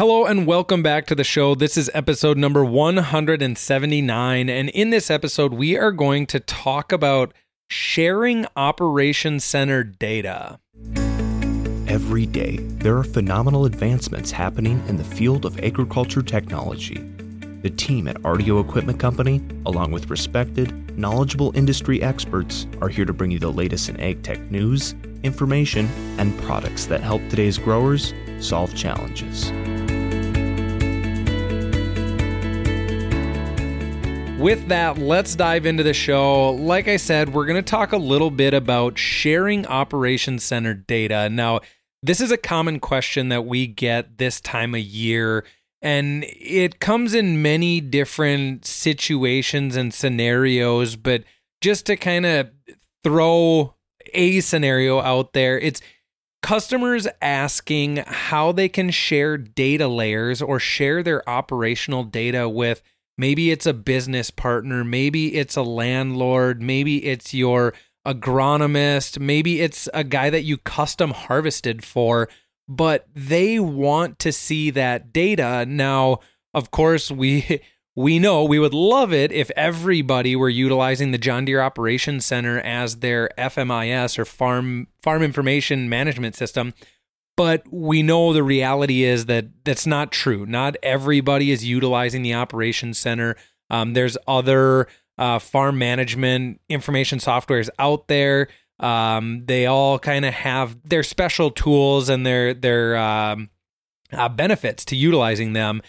Hello and welcome back to the show. This is episode number 179. And in this episode, we are going to talk about sharing operation Center data. Every day, there are phenomenal advancements happening in the field of agriculture technology. The team at RDO Equipment Company, along with respected, knowledgeable industry experts, are here to bring you the latest in ag tech news, information, and products that help today's growers solve challenges. With that, let's dive into the show. Like I said, we're going to talk a little bit about sharing Operations Center data. Now, this is a common question that we get this time of year, and it comes in many different situations and scenarios. But just to kind of throw a scenario out there, it's customers asking how they can share data layers or share their operational data with maybe it's a business partner, maybe it's a landlord, maybe it's your agronomist, maybe it's a guy that you custom harvested for, but they want to see that data. Now, of course, we we know we would love it if everybody were utilizing the John Deere Operations Center as their FMIS or farm farm information management system. But we know the reality is that that's not true. Not everybody is utilizing the Operations Center. Um, there's other uh, farm management information softwares out there. Um, they all kind of have their special tools and their their um, uh, benefits to utilizing them.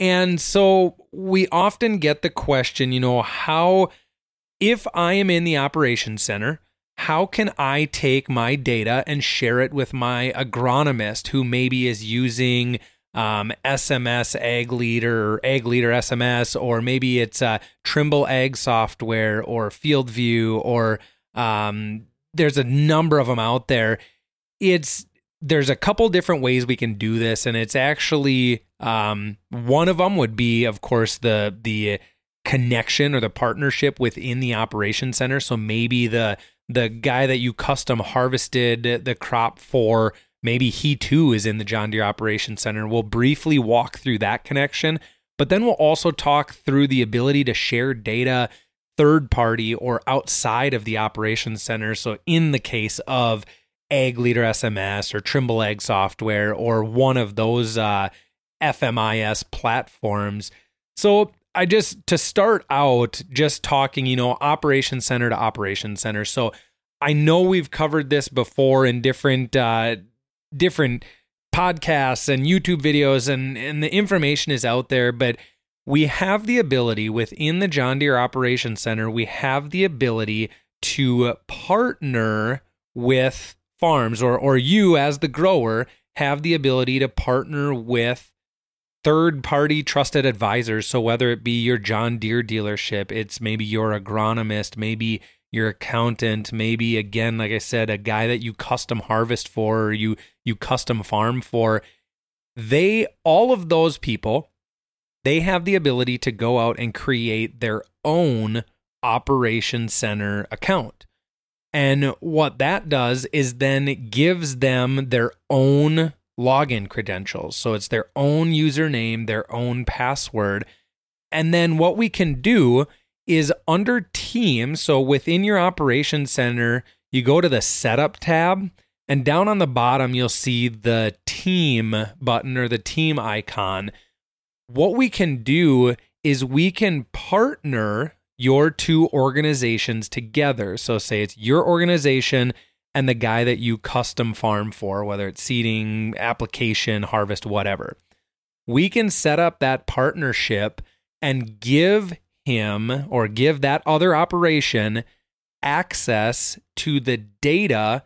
And so we often get the question, you know, how, if I am in the operations center, how can I take my data and share it with my agronomist who maybe is using um, SMS Ag Leader or Ag Leader SMS, or maybe it's uh, Trimble Ag Software or FieldView, or um, there's a number of them out there. It's there's a couple different ways we can do this, and it's actually um, one of them would be, of course, the the connection or the partnership within the operation center. So maybe the the guy that you custom harvested the crop for, maybe he too is in the John Deere Operation Center. We'll briefly walk through that connection, but then we'll also talk through the ability to share data third party or outside of the operations center. So in the case of Ag Leader SMS or Trimble Ag Software or one of those uh, FMIS platforms. So I just to start out just talking, you know, operation center to operation center. So I know we've covered this before in different uh different podcasts and YouTube videos and and the information is out there, but we have the ability within the John Deere Operations Center, we have the ability to partner with farms or or you as the grower have the ability to partner with third party trusted advisors. So whether it be your John Deere dealership it's maybe your agronomist maybe your accountant maybe again like I said a guy that you custom harvest for or you you custom farm for they all of those people they have the ability to go out and create their own operation center account. And what that does is then gives them their own login credentials. So it's their own username, their own password. And then what we can do is under team, so within your operations center, you go to the setup tab and down on the bottom you'll see the team button or the team icon. What we can do is we can partner your two organizations together. So, say it's your organization and the guy that you custom farm for, whether it's seeding, application, harvest, whatever. We can set up that partnership and give him or give that other operation access to the data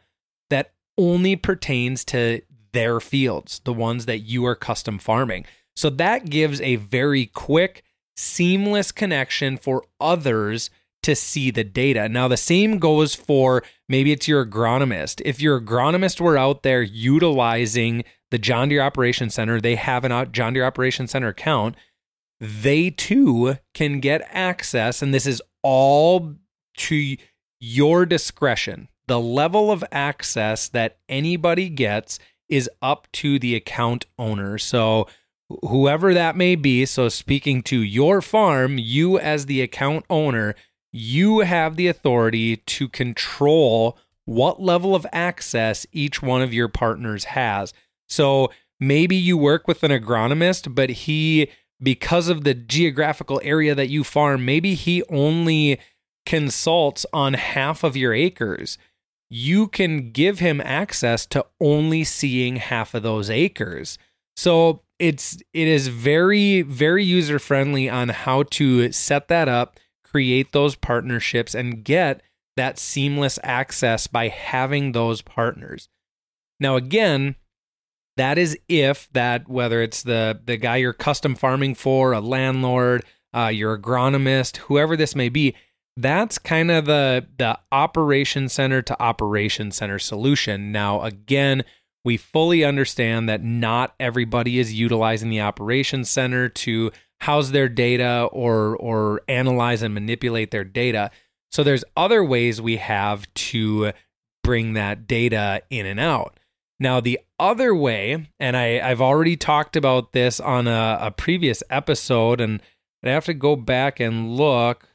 that only pertains to their fields, the ones that you are custom farming. So that gives a very quick, seamless connection for others to see the data. Now, the same goes for maybe it's your agronomist. If your agronomist were out there utilizing the John Deere Operations Center, they have an John Deere Operations Center account, they too can get access. And this is all to your discretion. The level of access that anybody gets is up to the account owner. So, whoever that may be. So, speaking to your farm, you as the account owner, you have the authority to control what level of access each one of your partners has. So, maybe you work with an agronomist, but he, because of the geographical area that you farm, maybe he only consults on half of your acres. You can give him access to only seeing half of those acres. So it's it is very very user friendly on how to set that up, create those partnerships and get that seamless access by having those partners. Now again, that is if that whether it's the the guy you're custom farming for, a landlord, uh, your agronomist, whoever this may be, that's kind of the the operation center to operation center solution. Now again, we fully understand that not everybody is utilizing the operations center to house their data or or analyze and manipulate their data. So there's other ways we have to bring that data in and out. Now the other way, and I, I've already talked about this on a, a previous episode, and I have to go back and look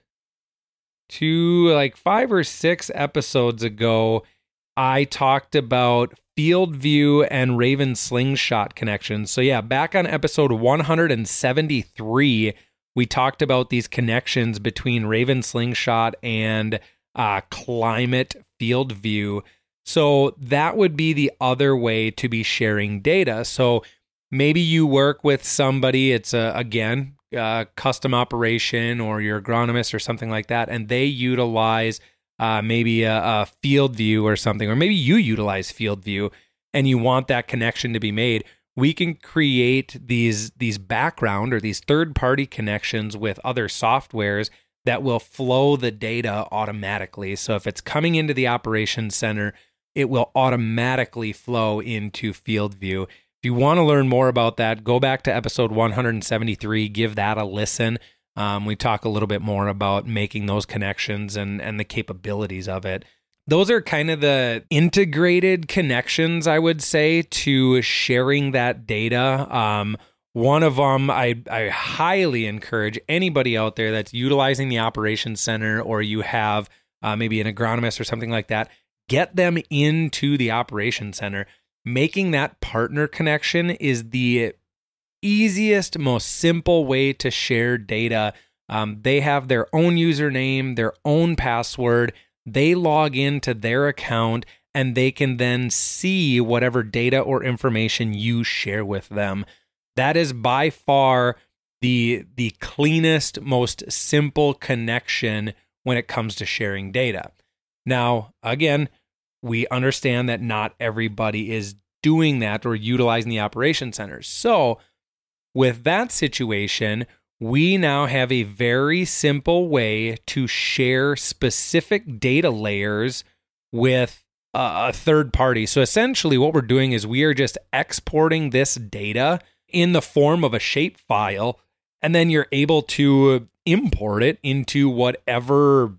to like five or six episodes ago. I talked about field view and Raven slingshot connections. So, yeah, back on episode 173, we talked about these connections between Raven slingshot and uh, climate field view. So, that would be the other way to be sharing data. So, maybe you work with somebody, it's a, again, a custom operation or your agronomist or something like that, and they utilize uh, maybe a, a, field view or something, or maybe you utilize field view and you want that connection to be made, we can create these these background or these third party connections with other softwares that will flow the data automatically. So if it's coming into the operations center, it will automatically flow into field view. If you want to learn more about that, go back to episode 173, give that a listen. Um, we talk a little bit more about making those connections and, and the capabilities of it. Those are kind of the integrated connections, I would say, to sharing that data. Um, one of them, I, I highly encourage anybody out there that's utilizing the operations center or you have uh, maybe an agronomist or something like that, get them into the operations center. Making that partner connection is the easiest, most simple way to share data. Um, they have their own username, their own password. They log into their account and they can then see whatever data or information you share with them. That is by far the the cleanest, most simple connection when it comes to sharing data. Now, again, we understand that not everybody is doing that or utilizing the operation centers. So, with that situation, we now have a very simple way to share specific data layers with a third party. So essentially, what we're doing is we are just exporting this data in the form of a shape file, and then you're able to import it into whatever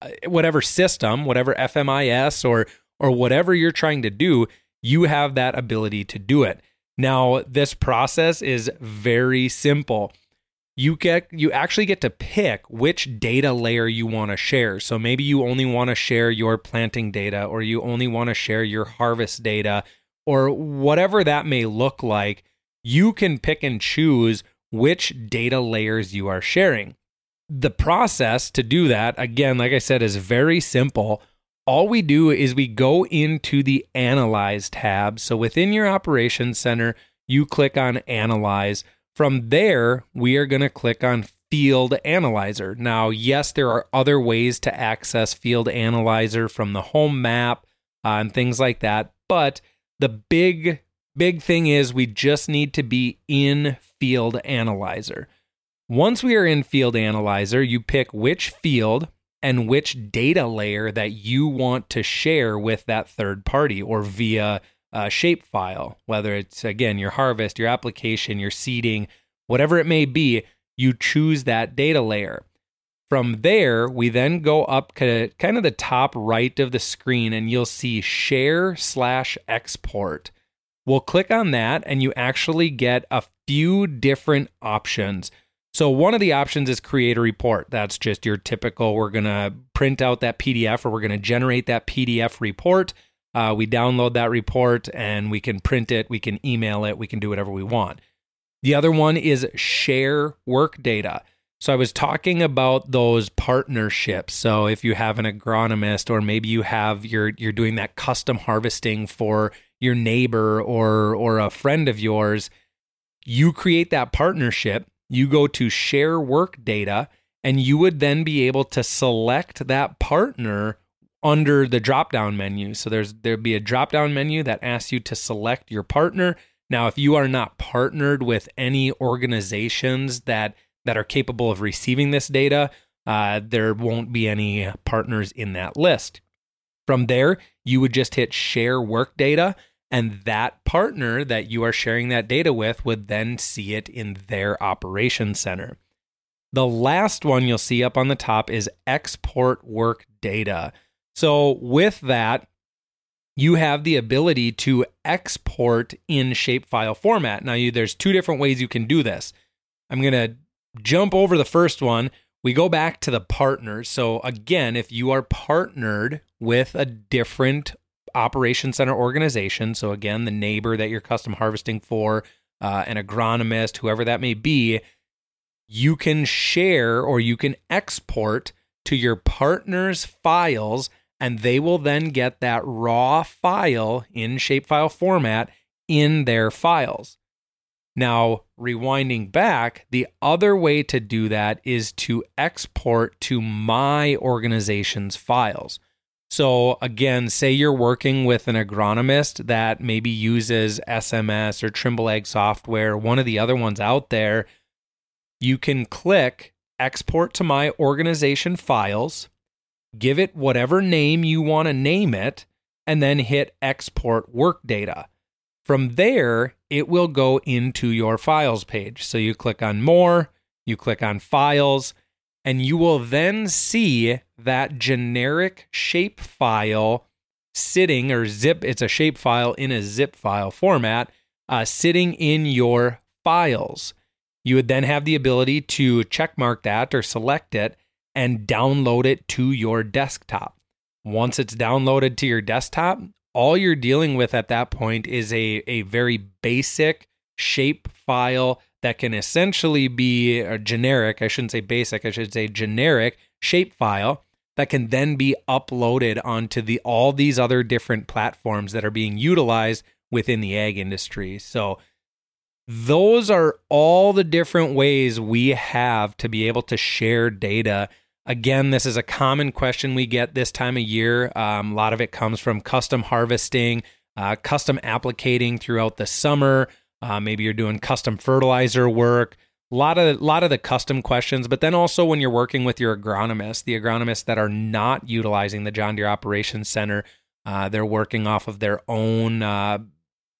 uh, whatever system, whatever FMIS or or whatever you're trying to do, you have that ability to do it. Now, this process is very simple. You get you actually get to pick which data layer you want to share. So maybe you only want to share your planting data or you only want to share your harvest data or whatever that may look like. You can pick and choose which data layers you are sharing. The process to do that, again, like I said, is very simple all we do is we go into the Analyze tab. So within your Operations Center, you click on Analyze. From there, we are going to click on Field Analyzer. Now, yes, there are other ways to access Field Analyzer from the home map uh, and things like that. But the big, big thing is we just need to be in Field Analyzer. Once we are in Field Analyzer, you pick which field and which data layer that you want to share with that third party or via a shapefile, whether it's again your harvest, your application, your seeding, whatever it may be, you choose that data layer. From there, we then go up to kind of the top right of the screen and you'll see share slash export. We'll click on that and you actually get a few different options. So, one of the options is create a report. That's just your typical, we're going to print out that PDF or we're going to generate that PDF report. Uh, we download that report and we can print it, we can email it, we can do whatever we want. The other one is share work data. So I was talking about those partnerships. So if you have an agronomist or maybe you have you're you're doing that custom harvesting for your neighbor or or a friend of yours, you create that partnership, you go to share work data and you would then be able to select that partner under the drop down menu. So there's there'd be a drop down menu that asks you to select your partner. Now if you are not partnered with any organizations that that are capable of receiving this data, uh, there won't be any partners in that list. From there, you would just hit share work data, and that partner that you are sharing that data with would then see it in their operations center. The last one you'll see up on the top is export work data. So, with that, you have the ability to export in shapefile format. Now, you, there's two different ways you can do this. I'm going to jump over the first one, we go back to the partners. So, again, if you are partnered with a different operation center organization, so again, the neighbor that you're custom harvesting for, uh, an agronomist, whoever that may be, you can share or you can export to your partner's files, and they will then get that raw file in shapefile format in their files. Now, rewinding back, the other way to do that is to export to my organization's files. So, again, say you're working with an agronomist that maybe uses SMS or Trimble Ag software, one of the other ones out there. You can click export to my organization files, give it whatever name you want to name it, and then hit export work data. From there, it will go into your files page. So you click on more, you click on files, and you will then see that generic shape file sitting or zip, it's a shape file in a zip file format, uh, sitting in your files. You would then have the ability to checkmark that or select it and download it to your desktop. Once it's downloaded to your desktop, all you're dealing with at that point is a, a very basic shape file that can essentially be a generic, I shouldn't say basic, I should say generic shape file that can then be uploaded onto the all these other different platforms that are being utilized within the ag industry. So those are all the different ways we have to be able to share data Again, this is a common question we get this time of year. Um, a lot of it comes from custom harvesting, uh, custom applicating throughout the summer. Uh, maybe you're doing custom fertilizer work. A lot of lot of the custom questions, but then also when you're working with your agronomist, the agronomists that are not utilizing the John Deere Operations Center, uh, they're working off of their own uh,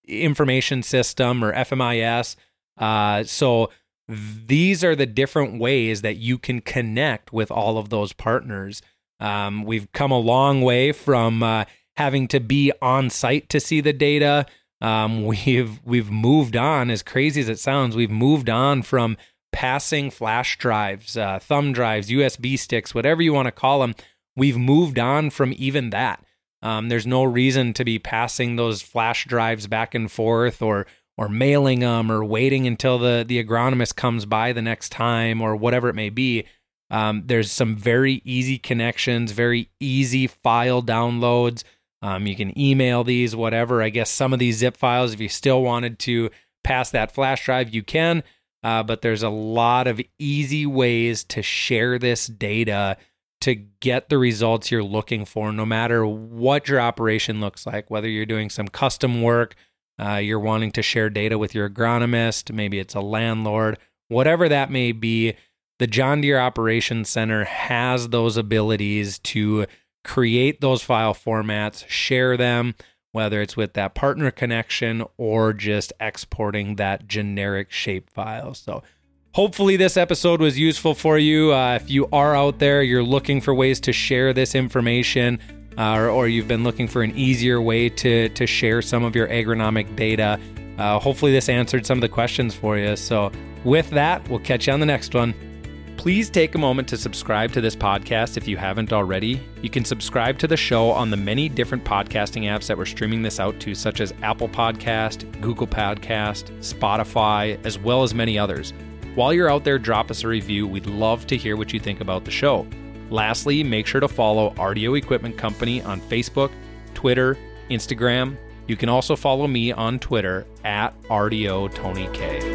information system or FMIS. Uh, so these are the different ways that you can connect with all of those partners. Um, we've come a long way from uh, having to be on site to see the data. Um, we've we've moved on, as crazy as it sounds, we've moved on from passing flash drives, uh, thumb drives, USB sticks, whatever you want to call them. We've moved on from even that. Um, there's no reason to be passing those flash drives back and forth or or mailing them or waiting until the, the agronomist comes by the next time or whatever it may be. Um, there's some very easy connections, very easy file downloads. Um, you can email these, whatever. I guess some of these zip files, if you still wanted to pass that flash drive, you can. Uh, but there's a lot of easy ways to share this data to get the results you're looking for, no matter what your operation looks like, whether you're doing some custom work, uh, you're wanting to share data with your agronomist, maybe it's a landlord, whatever that may be. The John Deere Operations Center has those abilities to create those file formats, share them, whether it's with that partner connection or just exporting that generic shape file. So, hopefully, this episode was useful for you. Uh, if you are out there, you're looking for ways to share this information, uh, or, or, you've been looking for an easier way to, to share some of your agronomic data, Uh, hopefully, this answered some of the questions for you. So, with that, we'll catch you on the next one. Please take a moment to subscribe to this podcast if you haven't already. You can subscribe to the show on the many different podcasting apps that we're streaming this out to, such as Apple Podcast, Google Podcast, Spotify, as well as many others. While you're out there, drop us a review. We'd love to hear what you think about the show. Lastly, make sure to follow RDO Equipment Company on Facebook, Twitter, Instagram. You can also follow me on Twitter at RDO Tony K.